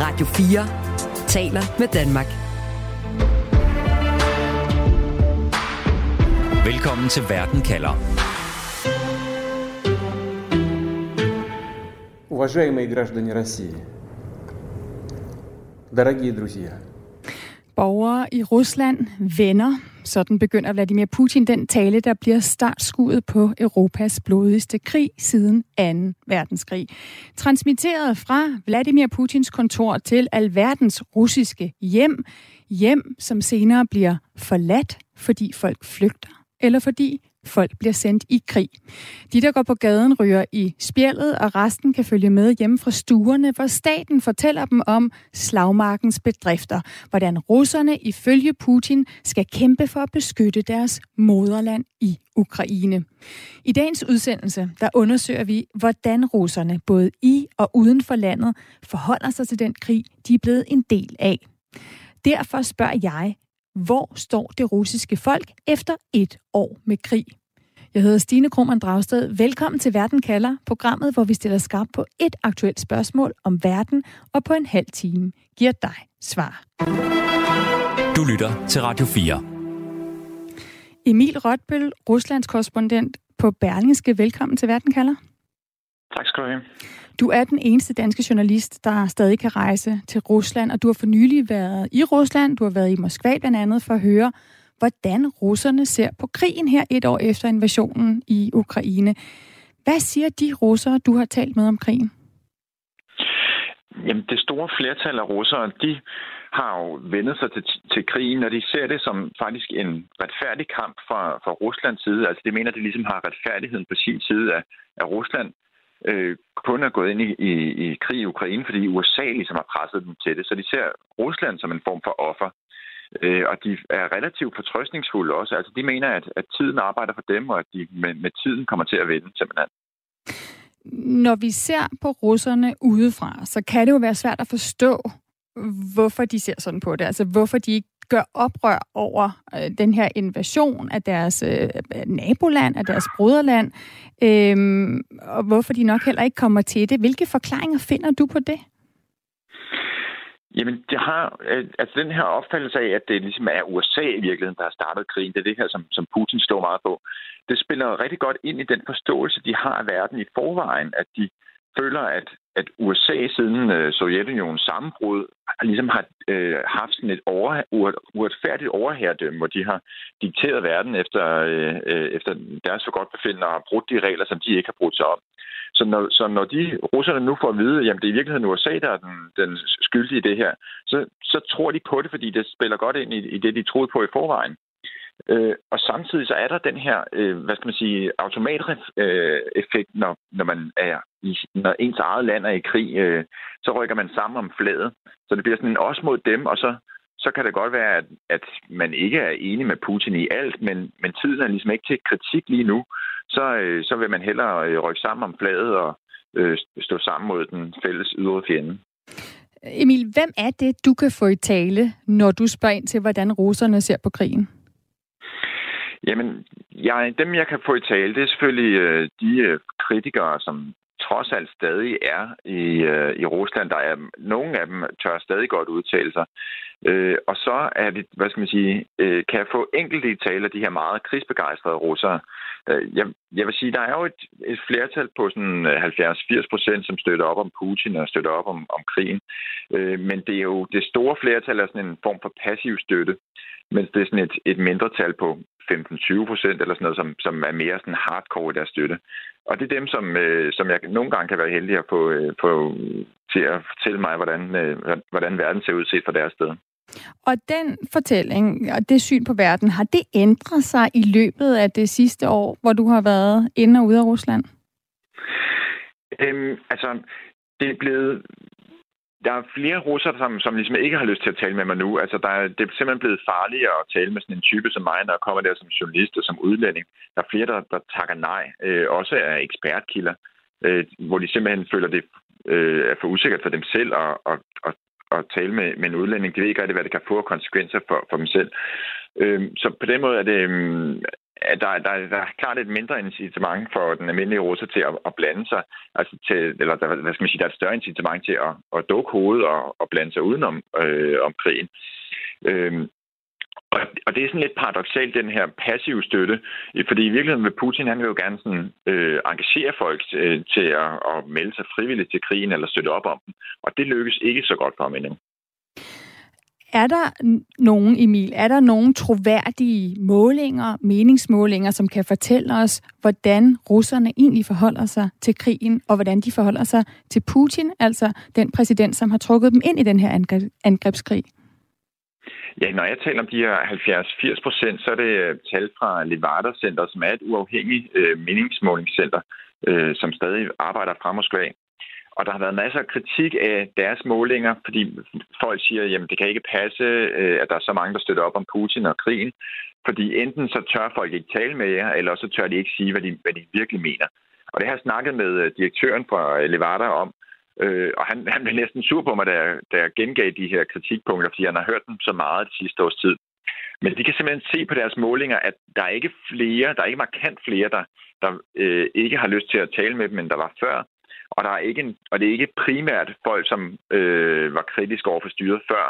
Radio 4 taler med Danmark. Velkommen til Verden kalder. Уважаемые граждане России, дорогие друзья, Borgere i Rusland, venner, sådan begynder Vladimir Putin den tale, der bliver startskuddet på Europas blodigste krig siden 2. verdenskrig. Transmitteret fra Vladimir Putins kontor til alverdens russiske hjem. Hjem, som senere bliver forladt, fordi folk flygter, eller fordi folk bliver sendt i krig. De, der går på gaden, ryger i spjældet, og resten kan følge med hjemme fra stuerne, hvor staten fortæller dem om slagmarkens bedrifter. Hvordan russerne ifølge Putin skal kæmpe for at beskytte deres moderland i Ukraine. I dagens udsendelse, der undersøger vi, hvordan russerne både i og uden for landet forholder sig til den krig, de er blevet en del af. Derfor spørger jeg, hvor står det russiske folk efter et år med krig? Jeg hedder Stine Krohmann Dragsted. Velkommen til Verden kalder, programmet, hvor vi stiller skarp på et aktuelt spørgsmål om verden, og på en halv time giver dig svar. Du lytter til Radio 4. Emil Rotbøl, Ruslands korrespondent på Berlingske. Velkommen til Verden kalder. Tak skal du have. Du er den eneste danske journalist, der stadig kan rejse til Rusland, og du har for nylig været i Rusland, du har været i Moskva blandt andet for at høre, hvordan russerne ser på krigen her et år efter invasionen i Ukraine. Hvad siger de russere, du har talt med om krigen? Jamen, det store flertal af russere, de har jo vendet sig til, til krigen, og de ser det som faktisk en retfærdig kamp fra, fra Ruslands side. Altså, de mener, at de ligesom har retfærdigheden på sin side af, af Rusland øh, kun er gået ind i, i, i krig i Ukraine, fordi USA ligesom har presset dem til det. Så de ser Rusland som en form for offer. Øh, og de er relativt fortrøstningsfulde også. Altså, de mener, at, at tiden arbejder for dem, og at de med, med tiden kommer til at vinde simpelthen. Når vi ser på russerne udefra, så kan det jo være svært at forstå, hvorfor de ser sådan på det. Altså, hvorfor de ikke gør oprør over øh, den her invasion af deres øh, naboland, af deres broderland, øh, og hvorfor de nok heller ikke kommer til det. Hvilke forklaringer finder du på det? Jamen, det har, øh, altså den her opfattelse af, at det ligesom er USA i virkeligheden, der har startet krigen, det er det her, som, som Putin står meget på, det spiller rigtig godt ind i den forståelse, de har af verden i forvejen, at de føler, at, at USA siden øh, Sovjetunionens sammenbrud ligesom har øh, haft sådan et over, uretfærdigt overherredømme, hvor de har dikteret verden efter, øh, øh efter deres for godt befindende og har brudt de regler, som de ikke har brudt sig om. Så når, så når de russerne nu får at vide, at det er i virkeligheden USA, der er den, den skyldige i det her, så, så tror de på det, fordi det spiller godt ind i, i det, de troede på i forvejen. Øh, og samtidig så er der den her, øh, hvad skal man sige, automateffekt, øh, når, når man er i, når ens eget land er i krig, øh, så rykker man sammen om fladet. Så det bliver sådan en os mod dem, og så, så kan det godt være, at, at man ikke er enig med Putin i alt, men, men tiden er ligesom ikke til kritik lige nu. Så, øh, så vil man hellere øh, rykke sammen om fladet og øh, stå sammen mod den fælles ydre fjende. Emil, hvem er det, du kan få i tale, når du spørger ind til, hvordan russerne ser på krigen? Jamen, jeg, dem jeg kan få i tale, det er selvfølgelig øh, de øh, kritikere, som trods alt stadig er i, øh, i Rusland. Der er nogle af dem tør stadig godt udtale sig. Øh, og så er det, hvad skal man sige, øh, kan jeg få enkelte i tale af de her meget krigsbegejstrede russere. Øh, jeg, jeg vil sige, der er jo et, et flertal på sådan øh, 70-80 procent, som støtter op om Putin og støtter op om, om krigen. Øh, men det er jo det store flertal er sådan en form for passiv støtte, mens det er sådan et, et mindretal på 15-20 procent eller sådan noget, som, som er mere sådan hardcore i deres støtte. Og det er dem, som, øh, som jeg nogle gange kan være heldig at få, øh, få til at fortælle mig, hvordan, øh, hvordan verden ser ud set fra deres sted. Og den fortælling og det syn på verden, har det ændret sig i løbet af det sidste år, hvor du har været inde og ude af Rusland? Øhm, altså, det er blevet der er flere russere, som, som ligesom ikke har lyst til at tale med mig nu. Altså, der er, det er simpelthen blevet farligere at tale med sådan en type som mig, når jeg kommer der som journalist og som udlænding. Der er flere, der, der takker nej, øh, også er ekspertkilder, øh, hvor de simpelthen føler, det øh, er for usikkert for dem selv at, at, at, at tale med, med en udlænding. De ved ikke rigtig, hvad det kan få konsekvenser for, for dem selv. Øh, så på den måde er det, øhm, der, der, der er klart et mindre incitament for den almindelige russer til at, at blande sig, altså til, eller der, hvad skal man sige, der er et større incitament til at, at dukke hovedet og, og blande sig udenom øh, om krigen. Øhm, og, og det er sådan lidt paradoxalt, den her passive støtte, fordi i virkeligheden vil Putin, han vil jo gerne sådan, øh, engagere folk øh, til at, at melde sig frivilligt til krigen eller støtte op om den, og det lykkes ikke så godt for ham endnu. Er der nogen, Emil, er der nogen troværdige målinger, meningsmålinger, som kan fortælle os, hvordan russerne egentlig forholder sig til krigen, og hvordan de forholder sig til Putin, altså den præsident, som har trukket dem ind i den her angrebskrig? Ja, når jeg taler om de her 70-80 procent, så er det øh, tal fra Levada Center, som er et uafhængigt øh, meningsmålingscenter, øh, som stadig arbejder fra Moskva. Og der har været masser af kritik af deres målinger, fordi folk siger, at det kan ikke passe, øh, at der er så mange, der støtter op om Putin og krigen. Fordi enten så tør folk ikke tale med jer, eller så tør de ikke sige, hvad de, hvad de virkelig mener. Og det har jeg snakket med øh, direktøren fra øh, Levada om, Øh, og han, han blev næsten sur på mig, da jeg, da jeg gengav de her kritikpunkter, fordi han har hørt dem så meget det sidste års tid. Men de kan simpelthen se på deres målinger, at der er ikke flere, der er ikke markant flere, der, der øh, ikke har lyst til at tale med dem, end der var før. Og, der er ikke en, og det er ikke primært folk, som øh, var kritiske over for styret før,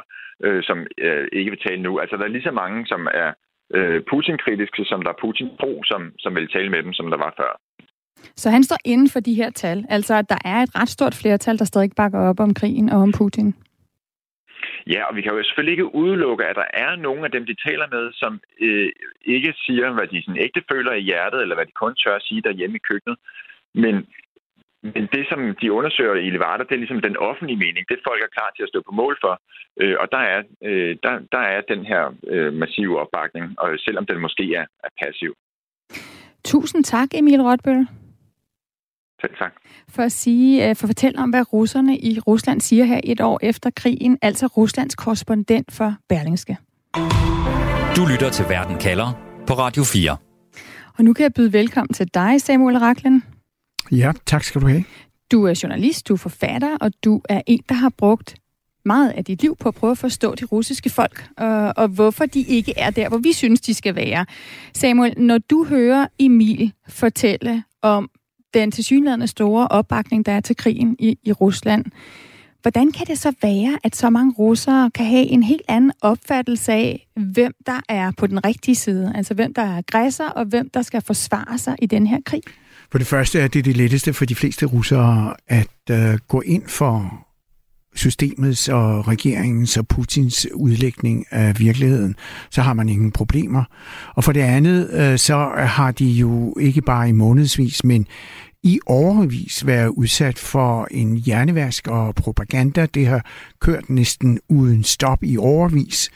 øh, som øh, ikke vil tale nu. Altså, der er lige så mange, som er øh, Putin-kritiske, som der er Putin-pro, som, som vil tale med dem, som der var før. Så han står inden for de her tal, altså at der er et ret stort flertal, der stadig bakker op om krigen og om Putin. Ja, og vi kan jo selvfølgelig ikke udelukke, at der er nogle af dem, de taler med, som øh, ikke siger, hvad de sådan ægte føler i hjertet, eller hvad de kun tør at sige derhjemme i køkkenet. Men, men det, som de undersøger i Levada, det er ligesom den offentlige mening. Det folk er klar til at stå på mål for. Øh, og der er, øh, der, der er den her øh, massive opbakning, og selvom den måske er, er passiv. Tusind tak, Emil Rotbøl. Selv tak. For at sige, for at fortælle om, hvad russerne i Rusland siger her et år efter krigen, altså Ruslands korrespondent for Berlingske. Du lytter til Verden kalder på Radio 4. Og nu kan jeg byde velkommen til dig, Samuel Raklen. Ja, tak skal du have. Du er journalist, du er forfatter, og du er en, der har brugt meget af dit liv på at prøve at forstå de russiske folk, og, og hvorfor de ikke er der, hvor vi synes, de skal være. Samuel, når du hører Emil fortælle om den tilsyneladende store opbakning, der er til krigen i, i Rusland. Hvordan kan det så være, at så mange russere kan have en helt anden opfattelse af, hvem der er på den rigtige side? Altså hvem der er aggressor, og hvem der skal forsvare sig i den her krig? For det første er det det letteste for de fleste russere at øh, gå ind for systemets og regeringens og Putins udlægning af virkeligheden, så har man ingen problemer. Og for det andet, øh, så har de jo ikke bare i månedsvis, men i overvis været udsat for en hjernevask og propaganda. Det har kørt næsten uden stop i overvis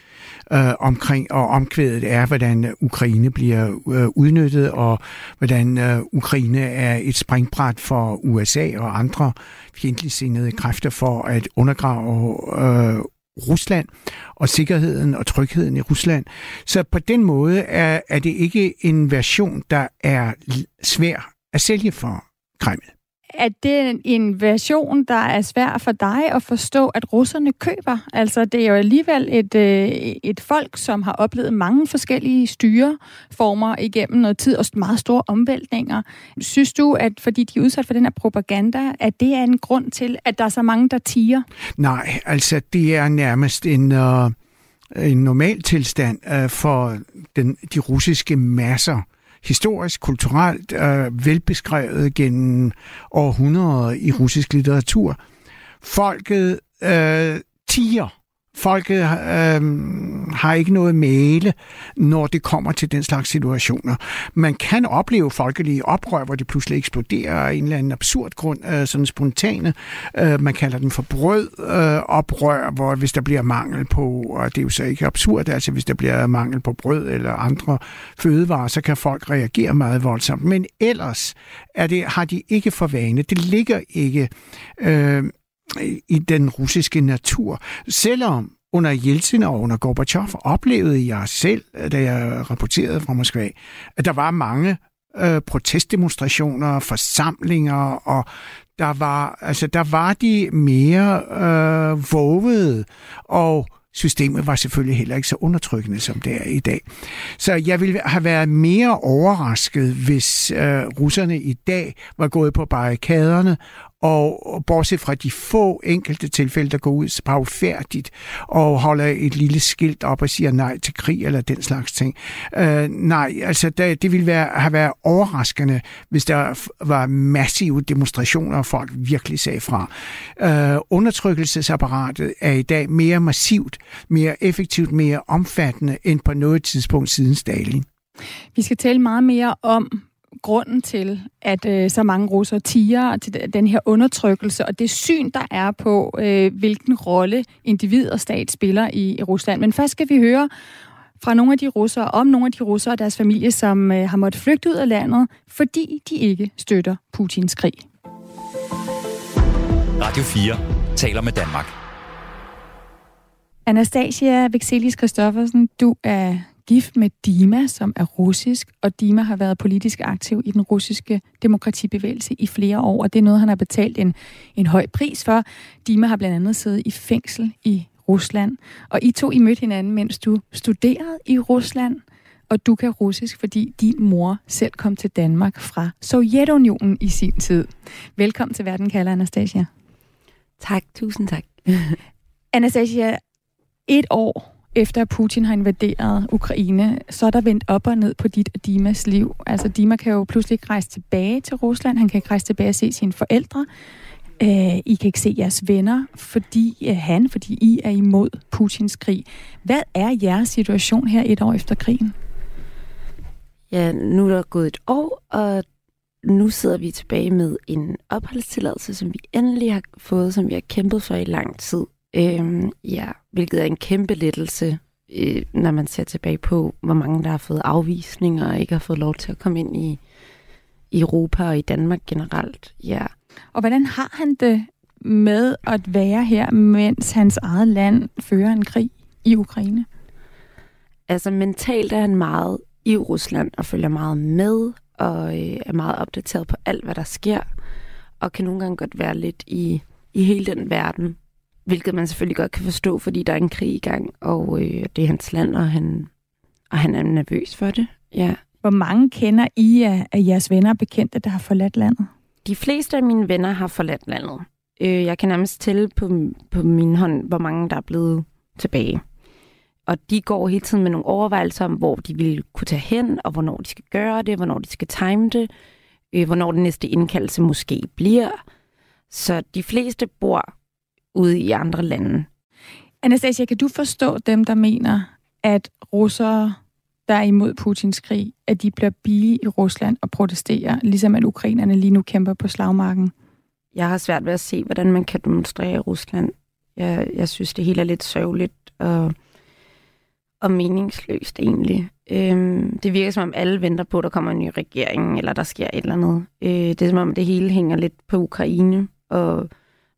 øh, omkring, og omkvædet er, hvordan Ukraine bliver øh, udnyttet, og hvordan øh, Ukraine er et springbræt for USA og andre fjendtligsindede kræfter for at undergrave øh, Rusland og sikkerheden og trygheden i Rusland. Så på den måde er, er det ikke en version, der er svær at sælge for Kreml er det en version, der er svær for dig at forstå, at russerne køber? Altså, det er jo alligevel et, øh, et folk, som har oplevet mange forskellige styreformer igennem noget tid, og meget store omvæltninger. Synes du, at fordi de er udsat for den her propaganda, at det er en grund til, at der er så mange, der tiger? Nej, altså, det er nærmest en... Uh en normal tilstand uh, for den, de russiske masser historisk, kulturelt øh, velbeskrevet gennem århundreder i russisk litteratur. Folket øh, tiger folk øh, har ikke noget male, når det kommer til den slags situationer. Man kan opleve folkelige oprør, hvor det pludselig eksploderer af en eller anden absurd grund, øh, sådan spontane. Øh, man kalder den for brød øh, oprør, hvor hvis der bliver mangel på, og det er jo så ikke absurd, altså hvis der bliver mangel på brød eller andre fødevarer, så kan folk reagere meget voldsomt. Men ellers er det, har de ikke for vane. Det ligger ikke... Øh, i den russiske natur. Selvom under Jeltsin og under Gorbachev oplevede jeg selv, da jeg rapporterede fra Moskva, at der var mange øh, protestdemonstrationer, forsamlinger, og der var, altså, der var de mere øh, vågede og systemet var selvfølgelig heller ikke så undertrykkende, som det er i dag. Så jeg ville have været mere overrasket, hvis øh, russerne i dag var gået på barrikaderne og bortset fra de få enkelte tilfælde, der går ud bagfærdigt og holder et lille skilt op og siger nej til krig eller den slags ting. Øh, nej, altså det, det ville være, have været overraskende, hvis der var massive demonstrationer, og folk virkelig sagde fra. Øh, undertrykkelsesapparatet er i dag mere massivt, mere effektivt, mere omfattende end på noget tidspunkt siden Stalin. Vi skal tale meget mere om, grunden til, at øh, så mange russere tiger til den her undertrykkelse, og det syn, der er på, øh, hvilken rolle individ og stat spiller i, i Rusland. Men først skal vi høre fra nogle af de russere, om nogle af de russere og deres familie, som øh, har måttet flygte ud af landet, fordi de ikke støtter Putins krig. Radio 4 taler med Danmark. Anastasia Vexelis Christoffersen, du er gift med Dima, som er russisk, og Dima har været politisk aktiv i den russiske demokratibevægelse i flere år, og det er noget, han har betalt en, en høj pris for. Dima har blandt andet siddet i fængsel i Rusland, og I to I mødte hinanden, mens du studerede i Rusland, og du kan russisk, fordi din mor selv kom til Danmark fra Sovjetunionen i sin tid. Velkommen til Verden kalder Anastasia. Tak, tusind tak. Anastasia, et år efter at Putin har invaderet Ukraine, så er der vendt op og ned på dit og Dimas liv. Altså Dima kan jo pludselig ikke rejse tilbage til Rusland, han kan ikke rejse tilbage og se sine forældre. øh, I kan ikke se jeres venner, fordi øh, han, fordi I er imod Putins krig. Hvad er jeres situation her et år efter krigen? Ja, nu er der gået et år, og nu sidder vi tilbage med en opholdstilladelse, som vi endelig har fået, som vi har kæmpet for i lang tid. Øhm, ja, hvilket er en kæmpe lettelse, øh, når man ser tilbage på, hvor mange der har fået afvisninger og ikke har fået lov til at komme ind i, i Europa og i Danmark generelt. Ja. Og hvordan har han det med at være her, mens hans eget land fører en krig i Ukraine? Altså mentalt er han meget i Rusland og følger meget med og øh, er meget opdateret på alt, hvad der sker, og kan nogle gange godt være lidt i, i hele den verden, Hvilket man selvfølgelig godt kan forstå, fordi der er en krig i gang, og øh, det er hans land, og han, og han er nervøs for det. Ja. Hvor mange kender I af, af jeres venner og bekendte, der har forladt landet? De fleste af mine venner har forladt landet. Øh, jeg kan nærmest tælle på, på min hånd, hvor mange der er blevet tilbage. Og de går hele tiden med nogle overvejelser om, hvor de vil kunne tage hen, og hvornår de skal gøre det, hvornår de skal time det, øh, hvornår den næste indkaldelse måske bliver. Så de fleste bor ude i andre lande. Anastasia, kan du forstå dem, der mener, at russere, der er imod Putins krig, at de bliver billige i Rusland og protesterer, ligesom at ukrainerne lige nu kæmper på slagmarken? Jeg har svært ved at se, hvordan man kan demonstrere i Rusland. Jeg, jeg synes, det hele er lidt sørgeligt og, og meningsløst egentlig. Øhm, det virker som om alle venter på, at der kommer en ny regering, eller der sker et eller andet. Øh, det er som om, det hele hænger lidt på Ukraine, og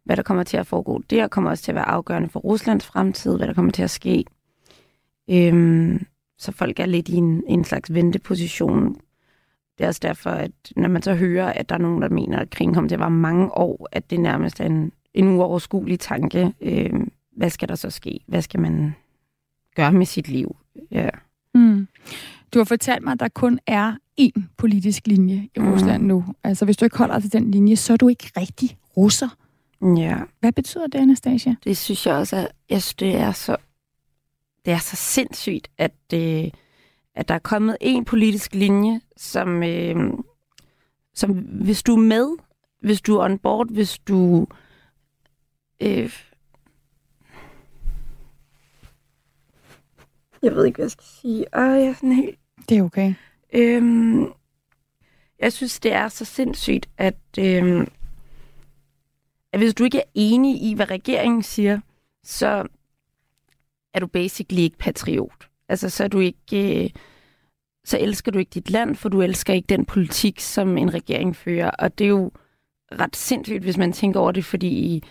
hvad der kommer til at foregå der, kommer også til at være afgørende for Ruslands fremtid, hvad der kommer til at ske. Øhm, så folk er lidt i en, en slags venteposition. Det er også derfor, at når man så hører, at der er nogen, der mener, at krigen kommer til at være mange år, at det nærmest er en, en uoverskuelig tanke. Øhm, hvad skal der så ske? Hvad skal man gøre med sit liv? Ja. Mm. Du har fortalt mig, at der kun er én politisk linje i Rusland mm. nu. Altså, hvis du ikke holder til den linje, så er du ikke rigtig russer. Ja. Hvad betyder det, Anastasia? Det synes jeg også, at jeg synes, det er så, det er så sindssygt, at, øh, at der er kommet en politisk linje, som, øh, som hvis du er med, hvis du er on board, hvis du... Øh, jeg ved ikke, hvad jeg skal sige. Øh, jeg er sådan helt... Det er okay. Øhm, jeg synes, det er så sindssygt, at, øhm, at hvis du ikke er enig i, hvad regeringen siger, så er du basically ikke patriot. Altså, så er du ikke... Øh, så elsker du ikke dit land, for du elsker ikke den politik, som en regering fører. Og det er jo ret sindssygt, hvis man tænker over det, fordi i,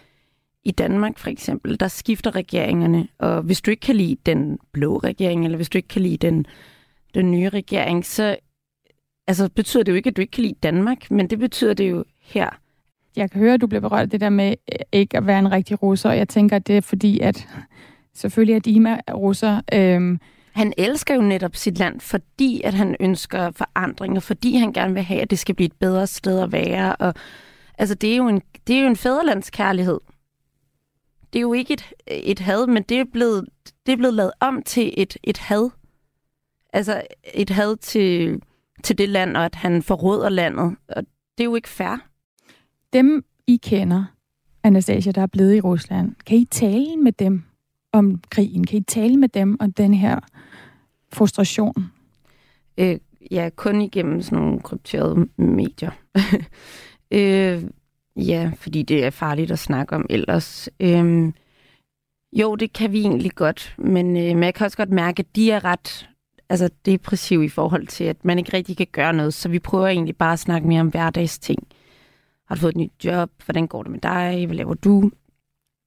i Danmark for eksempel, der skifter regeringerne, og hvis du ikke kan lide den blå regering, eller hvis du ikke kan lide den, den nye regering, så altså, betyder det jo ikke, at du ikke kan lide Danmark, men det betyder det jo her, jeg kan høre, at du bliver berørt af det der med øh, ikke at være en rigtig russer, og jeg tænker, at det er fordi, at Selvfølgelig er Dima russer. Øhm, han elsker jo netop sit land, fordi at han ønsker forandringer, fordi han gerne vil have, at det skal blive et bedre sted at være. Og, altså, det er jo en, det er jo en fædrelandskærlighed. Det er jo ikke et, et had, men det er blevet, det er blevet lavet om til et, et had. Altså et had til, til det land, og at han forråder landet. Og det er jo ikke fair. Dem, I kender, Anastasia, der er blevet i Rusland, kan I tale med dem om krigen? Kan I tale med dem om den her frustration? Øh, ja, kun igennem sådan nogle krypterede medier. øh, ja, fordi det er farligt at snakke om ellers. Øh, jo, det kan vi egentlig godt, men, øh, men jeg kan også godt mærke, at de er ret altså, depressive i forhold til, at man ikke rigtig kan gøre noget. Så vi prøver egentlig bare at snakke mere om hverdagsting. Har du fået et nyt job? Hvordan går det med dig? Hvad laver du?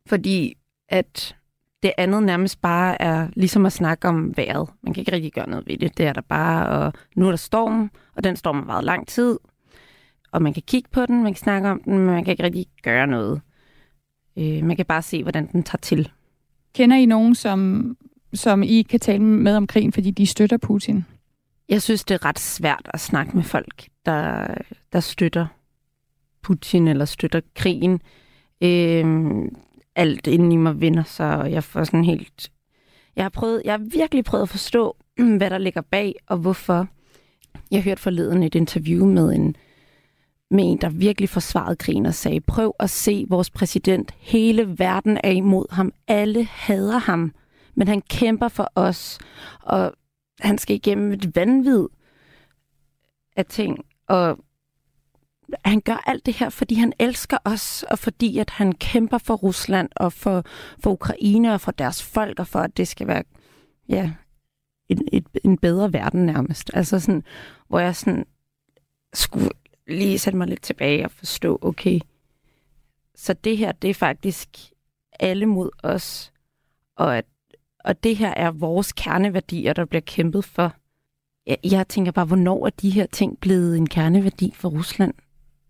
Fordi at det andet nærmest bare er ligesom at snakke om vejret. Man kan ikke rigtig gøre noget ved det. Det er der bare, og nu er der storm, og den storm har været lang tid. Og man kan kigge på den, man kan snakke om den, men man kan ikke rigtig gøre noget. Øh, man kan bare se, hvordan den tager til. Kender I nogen, som, som I kan tale med om krigen, fordi de støtter Putin? Jeg synes, det er ret svært at snakke med folk, der, der støtter Putin eller støtter krigen. Øh, alt inden i mig vinder, så jeg får sådan helt... Jeg har, prøvet, jeg har virkelig prøvet at forstå, hvad der ligger bag, og hvorfor. Jeg hørte forleden et interview med en, med en, der virkelig forsvarede krigen og sagde, prøv at se vores præsident. Hele verden er imod ham. Alle hader ham. Men han kæmper for os. Og han skal igennem et vanvid af ting. Og han gør alt det her, fordi han elsker os, og fordi at han kæmper for Rusland og for, for Ukraine og for deres folk, og for at det skal være ja, en, et, en bedre verden nærmest. Altså sådan, hvor jeg sådan skulle lige sætte mig lidt tilbage og forstå, okay, så det her, det er faktisk alle mod os, og, at, og det her er vores kerneværdier, der bliver kæmpet for. Jeg, jeg tænker bare, hvornår er de her ting blevet en kerneværdi for Rusland?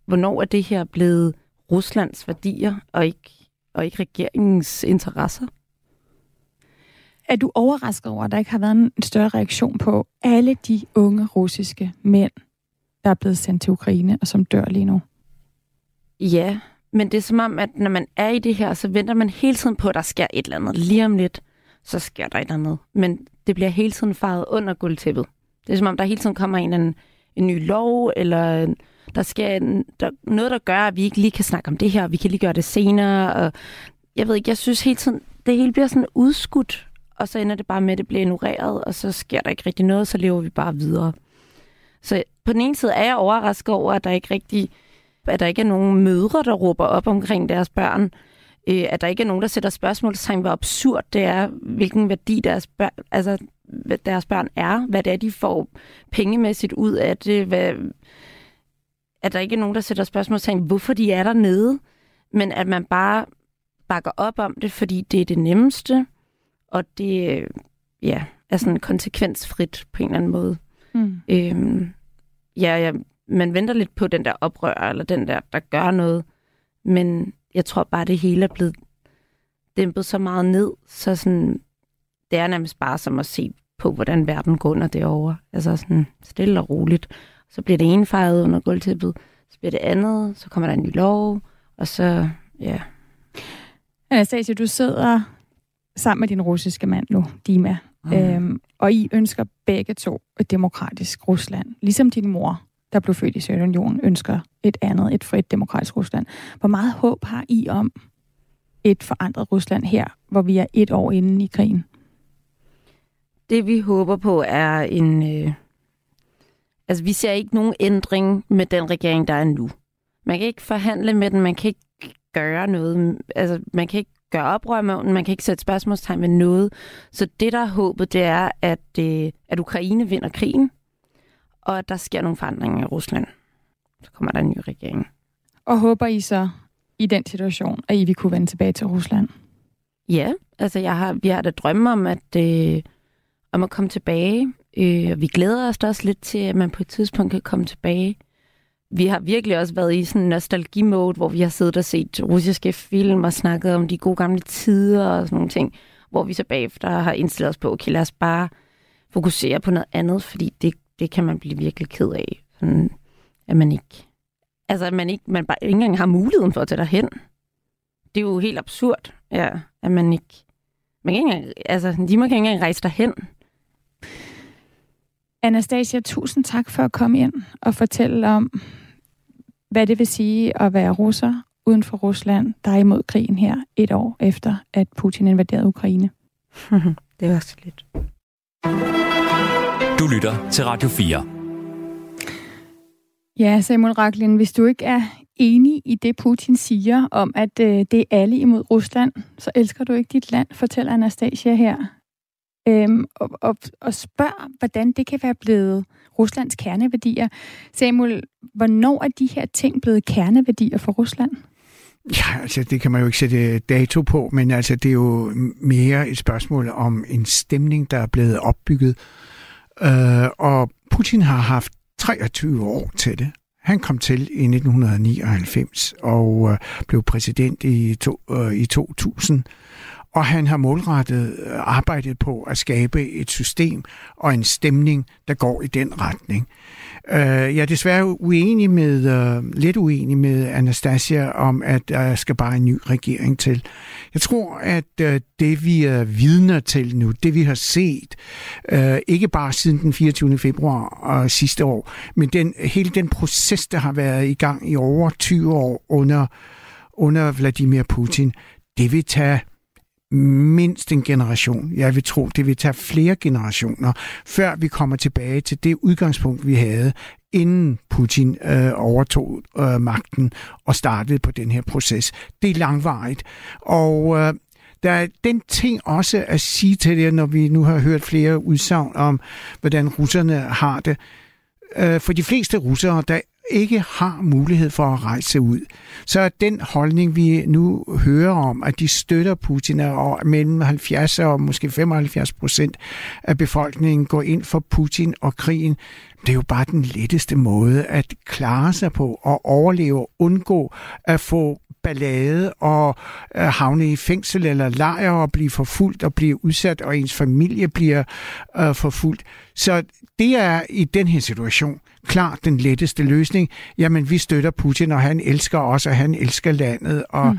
Hvornår er det her blevet Ruslands værdier, og ikke, og ikke regeringens interesser? Er du overrasket over, at der ikke har været en større reaktion på alle de unge russiske mænd, der er blevet sendt til Ukraine og som dør lige nu? Ja, men det er som om, at når man er i det her, så venter man hele tiden på, at der sker et eller andet. Lige om lidt, så sker der et eller andet. Men det bliver hele tiden faret under guldtæppet. Det er som om, der hele tiden kommer en, en, en ny lov, eller der sker en, der, noget, der gør, at vi ikke lige kan snakke om det her, og vi kan lige gøre det senere. Og jeg ved ikke, jeg synes hele tiden, det hele bliver sådan udskudt, og så ender det bare med, at det bliver ignoreret, og så sker der ikke rigtig noget, så lever vi bare videre. Så på den ene side er jeg overrasket over, at der ikke rigtig at der ikke er nogen mødre, der råber op omkring deres børn. Øh, at der ikke er nogen, der sætter spørgsmålstegn, hvor absurd det er, hvilken værdi deres børn, altså, deres børn er, hvad det er, de får pengemæssigt ud af det, hvad, at der ikke er nogen, der sætter spørgsmålstegn, hvorfor de er dernede, men at man bare bakker op om det, fordi det er det nemmeste, og det ja, er sådan konsekvensfrit på en eller anden måde. Mm. Øhm, ja, ja, man venter lidt på den der oprør, eller den der, der gør noget, men jeg tror bare, det hele er blevet dæmpet så meget ned, så sådan, det er nærmest bare som at se på, hvordan verden går under derovre. Altså sådan stille og roligt. Så bliver det ene fejret under gulvtæppet, så bliver det andet, så kommer der en ny lov, og så, ja. Anastasia, du sidder sammen med din russiske mand nu, Dima, mm. øhm, og I ønsker begge to et demokratisk Rusland, ligesom din mor, der blev født i Sovjetunionen, ønsker et andet, et frit demokratisk Rusland. Hvor meget håb har I om et forandret Rusland her, hvor vi er et år inde i krigen? Det vi håber på er en, øh, Altså, vi ser ikke nogen ændring med den regering, der er nu. Man kan ikke forhandle med den, man kan ikke gøre noget. Altså, man kan ikke gøre oprør med den, man kan ikke sætte spørgsmålstegn med noget. Så det, der er håbet, det er, at, øh, at Ukraine vinder krigen, og at der sker nogle forandringer i Rusland. Så kommer der en ny regering. Og håber I så i den situation, at I vil kunne vende tilbage til Rusland? Ja, altså jeg har, vi har da drømme om at, øh, om at komme tilbage. Øh, og vi glæder os da også lidt til, at man på et tidspunkt kan komme tilbage. Vi har virkelig også været i sådan en nostalgi-mode, hvor vi har siddet og set russiske film og snakket om de gode gamle tider og sådan nogle ting. hvor vi så bagefter har indstillet os på, okay, lad os bare fokusere på noget andet, fordi det, det kan man blive virkelig ked af. Sådan, at man ikke, altså at man ikke, man bare ikke engang har muligheden for at tage derhen. Det er jo helt absurd, ja, at man ikke, man kan ikke engang, altså, de må ikke engang rejse derhen. Anastasia, tusind tak for at komme ind og fortælle om, hvad det vil sige at være russer uden for Rusland, der er imod krigen her et år efter, at Putin invaderede Ukraine. det var så lidt. Du lytter til Radio 4. Ja, Samuel Raklin, hvis du ikke er enig i det, Putin siger om, at øh, det er alle imod Rusland, så elsker du ikke dit land, fortæller Anastasia her. Øhm, og, og, og spørg, hvordan det kan være blevet Ruslands kerneværdier. Samuel, hvornår er de her ting blevet kerneværdier for Rusland? Ja, altså det kan man jo ikke sætte øh, dato på, men altså det er jo mere et spørgsmål om en stemning, der er blevet opbygget. Øh, og Putin har haft 23 år til det. Han kom til i 1999 og øh, blev præsident i, to, øh, i 2000. Og han har målrettet øh, arbejdet på at skabe et system og en stemning, der går i den retning. Øh, jeg er desværre uenig med, øh, lidt uenig med Anastasia om, at der skal bare en ny regering til. Jeg tror, at det vi er vidner til nu, det vi har set, ikke bare siden den 24. februar sidste år, men den, hele den proces, der har været i gang i over 20 år under, under Vladimir Putin, det vil tage mindst en generation. Jeg vil tro, det vil tage flere generationer, før vi kommer tilbage til det udgangspunkt, vi havde, inden Putin øh, overtog øh, magten og startede på den her proces. Det er langvarigt. Og øh, der er den ting også at sige til det, når vi nu har hørt flere udsagn om, hvordan russerne har det. Øh, for de fleste russere, der ikke har mulighed for at rejse ud. Så er den holdning, vi nu hører om, at de støtter Putin, og mellem 70 og måske 75 procent af befolkningen går ind for Putin og krigen, det er jo bare den letteste måde at klare sig på og overleve og undgå at få ballade og øh, havne i fængsel eller lejr og blive forfulgt og blive udsat, og ens familie bliver øh, forfulgt. Så det er i den her situation klart den letteste løsning. Jamen, vi støtter Putin, og han elsker os, og han elsker landet, og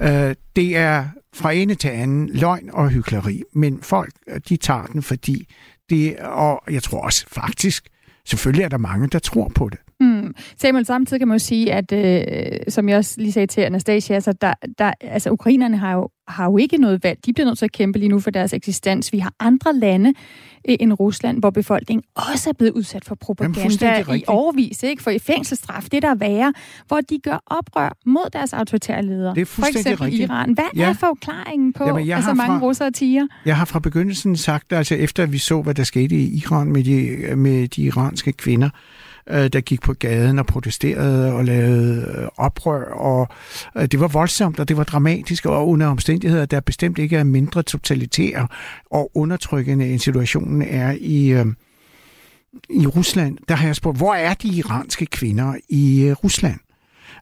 mm. øh, det er fra ene til anden løgn og hykleri. Men folk, de tager den, fordi det, og jeg tror også faktisk, selvfølgelig er der mange, der tror på det. Samuel, samtidig kan man jo sige, at øh, som jeg også lige sagde til Anastasia, altså, der, der, altså ukrainerne har jo, har jo ikke noget valg. De bliver nødt til at kæmpe lige nu for deres eksistens. Vi har andre lande øh, end Rusland, hvor befolkningen også er blevet udsat for propaganda i overvis, ikke? For i fængselsstraf, det der er værre, hvor de gør oprør mod deres autoritære ledere. Det er for eksempel rigtigt. Iran. Hvad ja. er forklaringen på, Jamen, altså mange fra, russere tiger? Jeg har fra begyndelsen sagt, altså efter vi så, hvad der skete i Iran med de, med de iranske kvinder, øh, der gik på gaden og protesterede og lavede øh, oprør, og øh, det var voldsomt, og det var dramatisk, og under omstændigheder, der bestemt ikke er mindre totalitære og undertrykkende, end situationen er i, øh, i Rusland. Der har jeg spurgt, hvor er de iranske kvinder i øh, Rusland?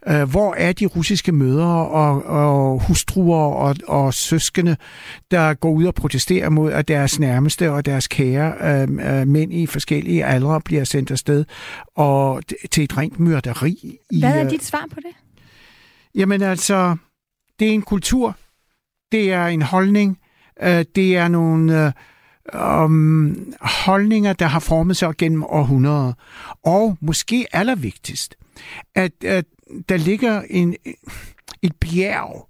Øh, hvor er de russiske mødre og, og hustruer og, og søskende, der går ud og protesterer mod, at deres nærmeste og deres kære øh, øh, mænd i forskellige aldre bliver sendt afsted og til et rent myrderi. Hvad er øh, dit svar på det? Jamen altså, det er en kultur, det er en holdning, øh, det er nogle... Øh, um, holdninger, der har formet sig gennem århundreder. Og måske allervigtigst, at, at der ligger en, et bjerg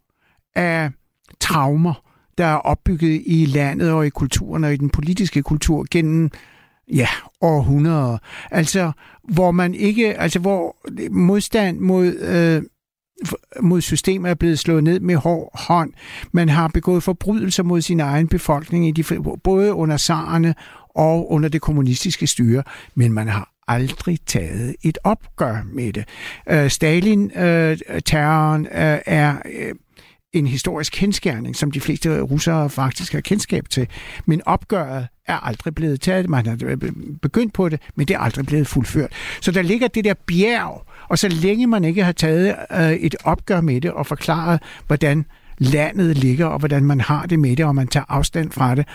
af traumer, der er opbygget i landet og i kulturen og i den politiske kultur gennem ja, århundreder. Altså, hvor man ikke, altså hvor modstand mod, øh, mod systemet er blevet slået ned med hård hånd. Man har begået forbrydelser mod sin egen befolkning, i de, både under sarerne og under det kommunistiske styre, men man har aldrig taget et opgør med det. Øh, Stalin-terroren øh, øh, er øh, en historisk kendskærning, som de fleste russere faktisk har kendskab til. Men opgøret er aldrig blevet taget. Man har øh, begyndt på det, men det er aldrig blevet fuldført. Så der ligger det der bjerg, og så længe man ikke har taget øh, et opgør med det og forklaret, hvordan landet ligger, og hvordan man har det med det, og man tager afstand fra det,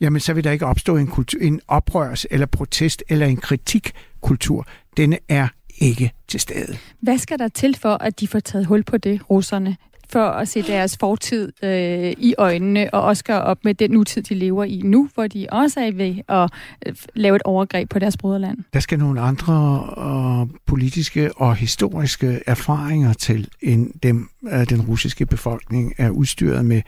jamen så vil der ikke opstå en, kultur, en oprørs- eller protest eller en kritik kritikkultur. Denne er ikke til stede. Hvad skal der til for, at de får taget hul på det, russerne? for at se deres fortid øh, i øjnene, og også gøre op med den nutid, de lever i nu, hvor de også er ved at øh, lave et overgreb på deres broderland? Der skal nogle andre øh, politiske og historiske erfaringer til, end dem, øh, den russiske befolkning er udstyret med,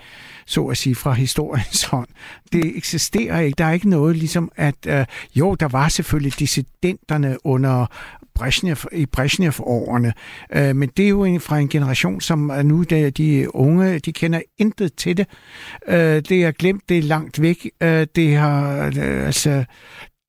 så at sige, fra historiens hånd. Det eksisterer ikke. Der er ikke noget ligesom, at øh, jo, der var selvfølgelig dissidenterne under Brezhnev, i Brezhnev-årene. Øh, men det er jo en, fra en generation, som er nu de, de unge, de kender intet til det. Øh, det er glemt, det er langt væk. Øh, det har, øh, altså,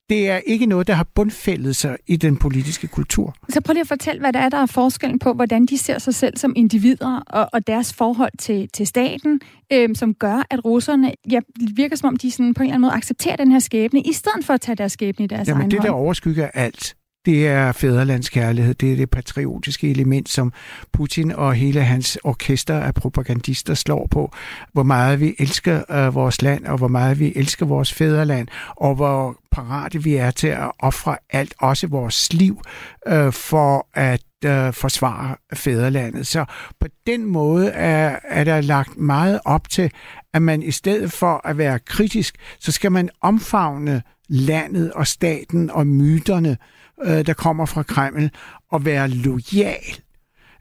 det er ikke noget, der har bundfældet sig i den politiske kultur. Så prøv lige at fortælle, hvad der er, der er forskellen på, hvordan de ser sig selv som individer og, og deres forhold til, til staten, øh, som gør, at russerne ja, virker som om, de sådan på en eller anden måde accepterer den her skæbne, i stedet for at tage deres skæbne i deres Jamen, egen det, der overskygger alt, det er fæderlandskærlighed, det er det patriotiske element, som Putin og hele hans orkester af propagandister slår på. Hvor meget vi elsker øh, vores land, og hvor meget vi elsker vores fæderland, og hvor parate vi er til at ofre alt, også vores liv, øh, for at øh, forsvare fædrelandet. Så på den måde er, er der lagt meget op til, at man i stedet for at være kritisk, så skal man omfavne landet og staten og myterne, øh, der kommer fra Kreml, og være lojal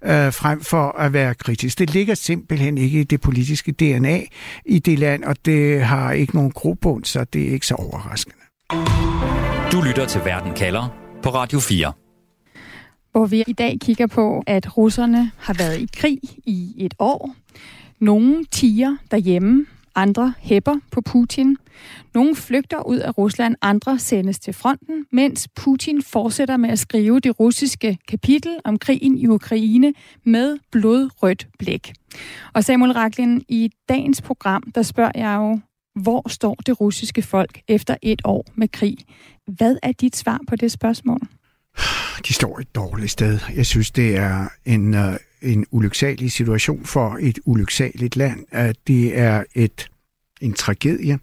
øh, frem for at være kritisk. Det ligger simpelthen ikke i det politiske DNA i det land, og det har ikke nogen grobund, så det er ikke så overraskende. Du lytter til Verden kalder på Radio 4. Hvor vi i dag kigger på, at russerne har været i krig i et år. Nogle tiger derhjemme, andre hæpper på Putin. Nogle flygter ud af Rusland, andre sendes til fronten, mens Putin fortsætter med at skrive det russiske kapitel om krigen i Ukraine med blodrødt blæk. Og Samuel Raklin, i dagens program, der spørger jeg jo, hvor står det russiske folk efter et år med krig? Hvad er dit svar på det spørgsmål? De står et dårligt sted. Jeg synes, det er en, uh, en ulyksalig situation for et ulyksaligt land. At det er et en tragedie,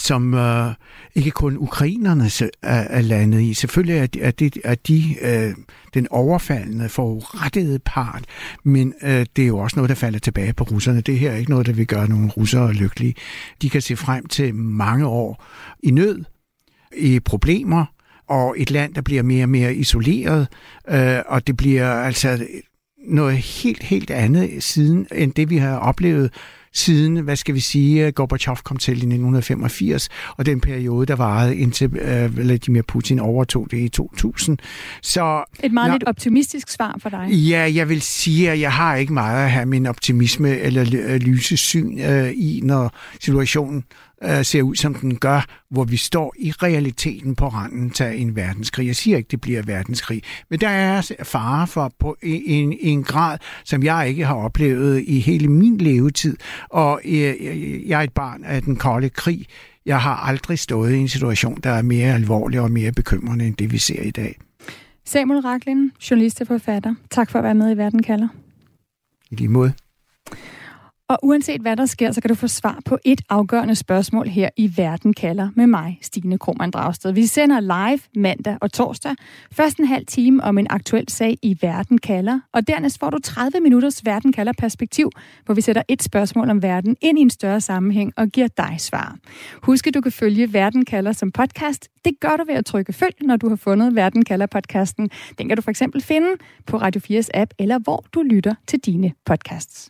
som øh, ikke kun ukrainerne er, er landet i. Selvfølgelig er det, er de, er de øh, den overfaldende, forurettede part, men øh, det er jo også noget, der falder tilbage på russerne. Det her er ikke noget, der vil gøre nogle russere lykkelige. De kan se frem til mange år i nød, i problemer, og et land, der bliver mere og mere isoleret, øh, og det bliver altså noget helt, helt andet siden, end det vi har oplevet siden, hvad skal vi sige, Gorbachev kom til i 1985, og den periode, der varede indtil uh, Vladimir Putin overtog det i 2000. Så, Et meget lidt optimistisk svar for dig. Ja, jeg vil sige, at jeg har ikke meget at have min optimisme eller lyse syn uh, i, når situationen uh, ser ud, som den gør, hvor vi står i realiteten på randen til en verdenskrig. Jeg siger ikke, det bliver verdenskrig, men der er fare for på en, en grad, som jeg ikke har oplevet i hele min levetid. Og uh, jeg er et barn af den kolde krig. Jeg har aldrig stået i en situation, der er mere alvorlig og mere bekymrende end det, vi ser i dag. Samuel Raklin, journalist og forfatter. Tak for at være med i Verden kalder. I lige måde. Og uanset hvad der sker, så kan du få svar på et afgørende spørgsmål her i Verden kalder med mig, Stine Krohmann Dragsted. Vi sender live mandag og torsdag. Først en halv time om en aktuel sag i Verden kalder, og dernæst får du 30 minutters Verden kalder perspektiv, hvor vi sætter et spørgsmål om verden ind i en større sammenhæng og giver dig svar. Husk, at du kan følge Verden kalder som podcast. Det gør du ved at trykke følg, når du har fundet Verden kalder podcasten. Den kan du for eksempel finde på Radio 4's app, eller hvor du lytter til dine podcasts.